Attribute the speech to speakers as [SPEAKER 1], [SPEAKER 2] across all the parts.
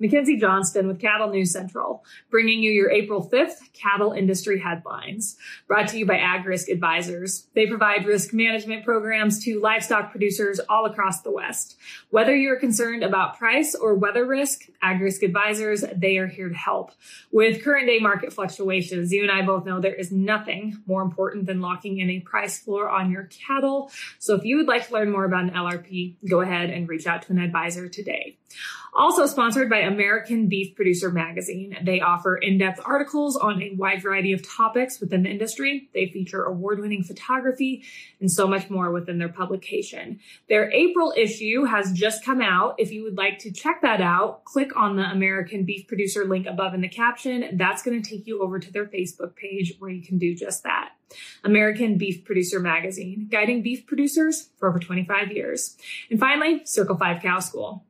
[SPEAKER 1] Mackenzie Johnston with Cattle News Central, bringing you your April 5th cattle industry headlines. Brought to you by AgRisk Advisors. They provide risk management programs to livestock producers all across the West. Whether you're concerned about price or weather risk, AgRisk Advisors, they are here to help. With current day market fluctuations, you and I both know there is nothing more important than locking in a price floor on your cattle. So if you would like to learn more about an LRP, go ahead and reach out to an advisor today. Also sponsored by American Beef Producer Magazine. They offer in-depth articles on a wide variety of topics within the industry. They feature award-winning photography and so much more within their publication. Their April issue has just come out. If you would like to check that out, click on the American Beef Producer link above in the caption. That's going to take you over to their Facebook page where you can do just that. American Beef Producer Magazine, guiding beef producers for over 25 years. And finally, Circle 5 Cow School.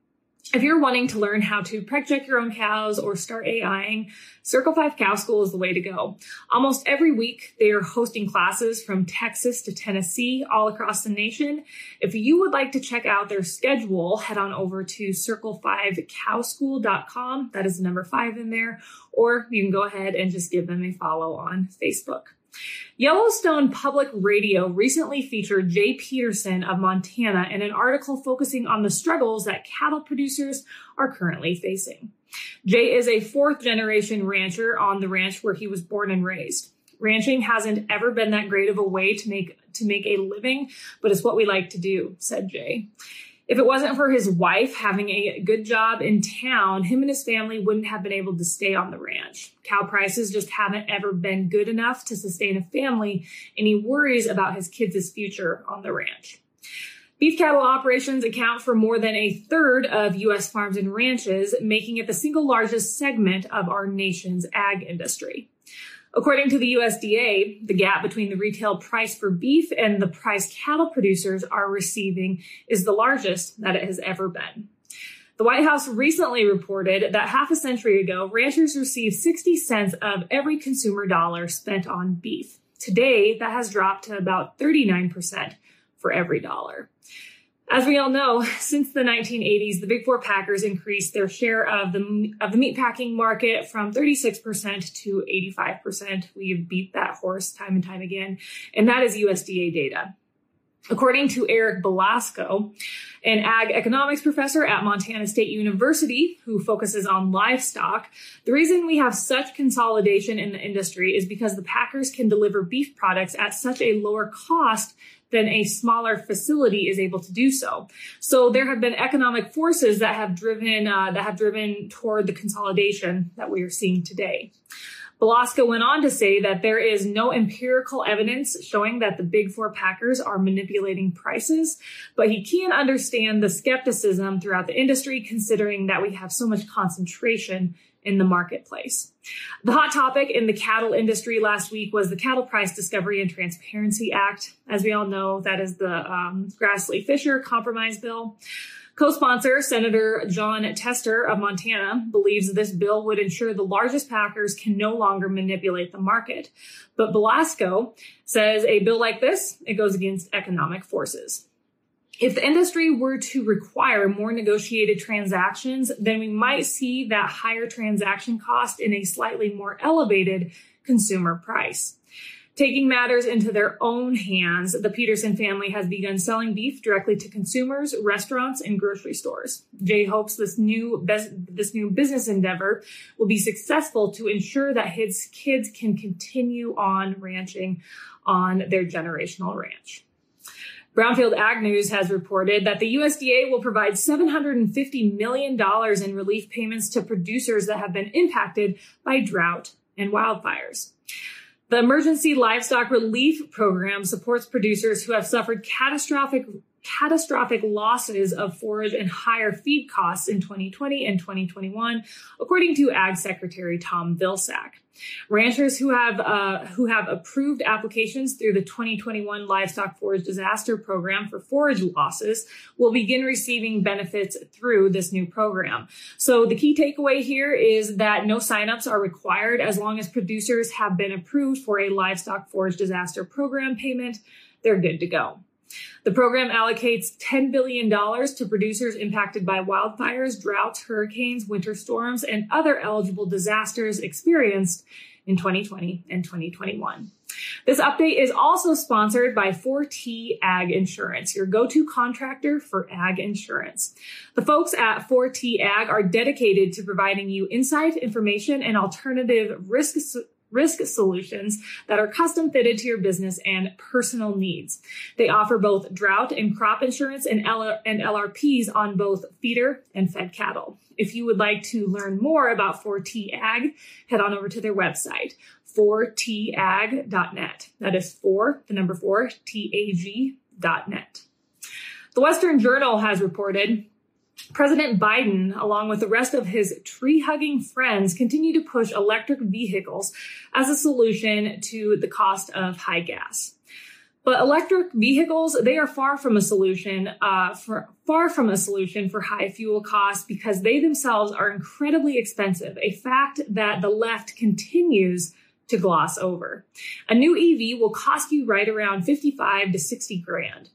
[SPEAKER 1] If you're wanting to learn how to preg check your own cows or start AIing, Circle 5 Cow School is the way to go. Almost every week, they are hosting classes from Texas to Tennessee, all across the nation. If you would like to check out their schedule, head on over to circle5cowschool.com. That is the number five in there. Or you can go ahead and just give them a follow on Facebook. Yellowstone Public Radio recently featured Jay Peterson of Montana in an article focusing on the struggles that cattle producers are currently facing. Jay is a fourth generation rancher on the ranch where he was born and raised. Ranching hasn't ever been that great of a way to make to make a living, but it's what we like to do, said Jay. If it wasn't for his wife having a good job in town, him and his family wouldn't have been able to stay on the ranch. Cow prices just haven't ever been good enough to sustain a family, and he worries about his kids' future on the ranch. Beef cattle operations account for more than a third of U.S. farms and ranches, making it the single largest segment of our nation's ag industry. According to the USDA, the gap between the retail price for beef and the price cattle producers are receiving is the largest that it has ever been. The White House recently reported that half a century ago, ranchers received 60 cents of every consumer dollar spent on beef. Today, that has dropped to about 39% for every dollar. As we all know, since the 1980s, the Big Four packers increased their share of the of the meatpacking market from 36% to 85%. We've beat that horse time and time again, and that is USDA data. According to Eric Belasco, an ag economics professor at Montana State University who focuses on livestock, the reason we have such consolidation in the industry is because the packers can deliver beef products at such a lower cost than a smaller facility is able to do so. So there have been economic forces that have driven uh, that have driven toward the consolidation that we are seeing today. Belasco went on to say that there is no empirical evidence showing that the big four packers are manipulating prices, but he can understand the skepticism throughout the industry considering that we have so much concentration in the marketplace. The hot topic in the cattle industry last week was the Cattle Price Discovery and Transparency Act. As we all know, that is the um, Grassley Fischer Compromise Bill. Co-sponsor Senator Jon Tester of Montana believes this bill would ensure the largest packers can no longer manipulate the market. But Belasco says a bill like this, it goes against economic forces. If the industry were to require more negotiated transactions, then we might see that higher transaction cost in a slightly more elevated consumer price. Taking matters into their own hands, the Peterson family has begun selling beef directly to consumers, restaurants, and grocery stores. Jay hopes this new this new business endeavor will be successful to ensure that his kids can continue on ranching on their generational ranch. Brownfield Ag News has reported that the USDA will provide $750 million in relief payments to producers that have been impacted by drought and wildfires. The Emergency Livestock Relief Program supports producers who have suffered catastrophic catastrophic losses of forage and higher feed costs in 2020 and 2021, according to Ag Secretary Tom Vilsack. Ranchers who have uh, who have approved applications through the 2021 Livestock Forage Disaster Program for forage losses will begin receiving benefits through this new program. So the key takeaway here is that no signups are required as long as producers have been approved for a livestock forage disaster program payment. They're good to go. The program allocates $10 billion to producers impacted by wildfires, droughts, hurricanes, winter storms, and other eligible disasters experienced in 2020 and 2021. This update is also sponsored by 4T Ag Insurance, your go-to contractor for ag insurance. The folks at 4T Ag are dedicated to providing you insight, information, and alternative risk risk solutions that are custom fitted to your business and personal needs. They offer both drought and crop insurance and, L- and LRPs on both feeder and fed cattle. If you would like to learn more about 4T Ag, head on over to their website, 4tag.net. That is 4, the number 4, T-A-G.net. The Western Journal has reported President Biden, along with the rest of his tree hugging friends, continue to push electric vehicles as a solution to the cost of high gas. But electric vehicles, they are far from a solution, uh, for, far from a solution for high fuel costs because they themselves are incredibly expensive, a fact that the left continues to gloss over. A new EV will cost you right around 55 to 60 grand.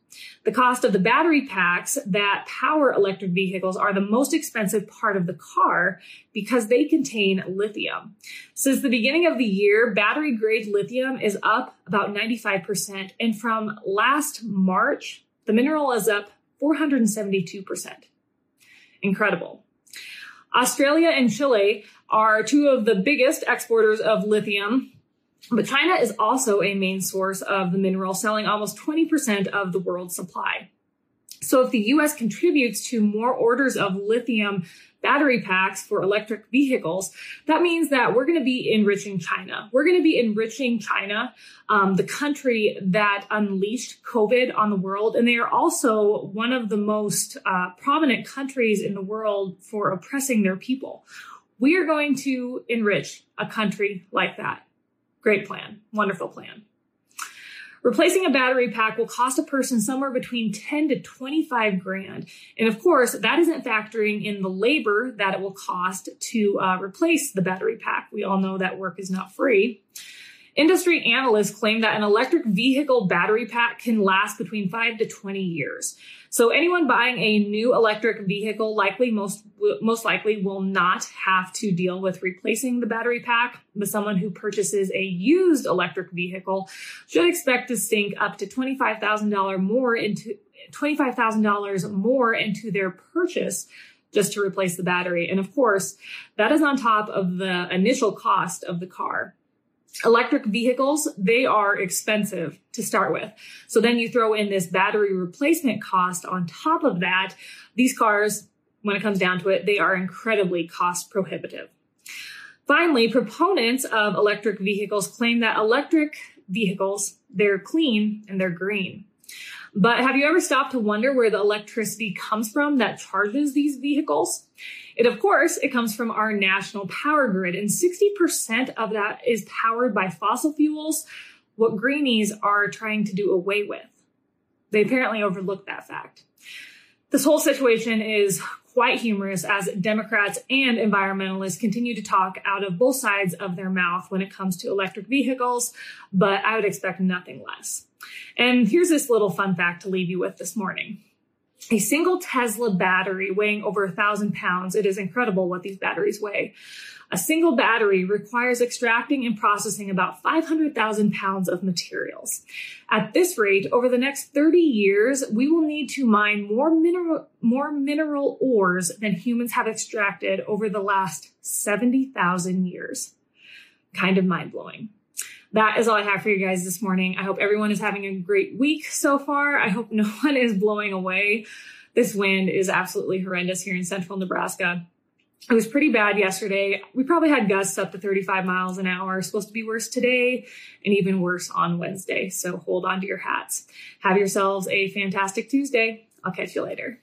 [SPEAKER 1] The cost of the battery packs that power electric vehicles are the most expensive part of the car because they contain lithium. Since the beginning of the year, battery grade lithium is up about 95%. And from last March, the mineral is up 472%. Incredible. Australia and Chile are two of the biggest exporters of lithium. But China is also a main source of the mineral, selling almost 20% of the world's supply. So if the US contributes to more orders of lithium battery packs for electric vehicles, that means that we're going to be enriching China. We're going to be enriching China, um, the country that unleashed COVID on the world. And they are also one of the most uh, prominent countries in the world for oppressing their people. We are going to enrich a country like that. Great plan. Wonderful plan. Replacing a battery pack will cost a person somewhere between 10 to 25 grand. And of course, that isn't factoring in the labor that it will cost to uh, replace the battery pack. We all know that work is not free. Industry analysts claim that an electric vehicle battery pack can last between 5 to 20 years. So anyone buying a new electric vehicle likely most most likely will not have to deal with replacing the battery pack, but someone who purchases a used electric vehicle should expect to sink up to $25,000 more into $25,000 more into their purchase just to replace the battery. And of course, that is on top of the initial cost of the car electric vehicles, they are expensive to start with. So then you throw in this battery replacement cost on top of that. These cars, when it comes down to it, they are incredibly cost prohibitive. Finally, proponents of electric vehicles claim that electric vehicles, they're clean and they're green. But have you ever stopped to wonder where the electricity comes from that charges these vehicles? It, of course, it comes from our national power grid and 60% of that is powered by fossil fuels, what greenies are trying to do away with. They apparently overlooked that fact. This whole situation is quite humorous as Democrats and environmentalists continue to talk out of both sides of their mouth when it comes to electric vehicles, but I would expect nothing less. And here's this little fun fact to leave you with this morning. A single Tesla battery weighing over a thousand pounds. It is incredible what these batteries weigh. A single battery requires extracting and processing about 500,000 pounds of materials. At this rate, over the next 30 years, we will need to mine more mineral, more mineral ores than humans have extracted over the last 70,000 years. Kind of mind blowing that is all I have for you guys this morning. I hope everyone is having a great week so far. I hope no one is blowing away. This wind is absolutely horrendous here in central Nebraska. It was pretty bad yesterday. We probably had gusts up to 35 miles an hour. Supposed to be worse today and even worse on Wednesday. So hold on to your hats. Have yourselves a fantastic Tuesday. I'll catch you later.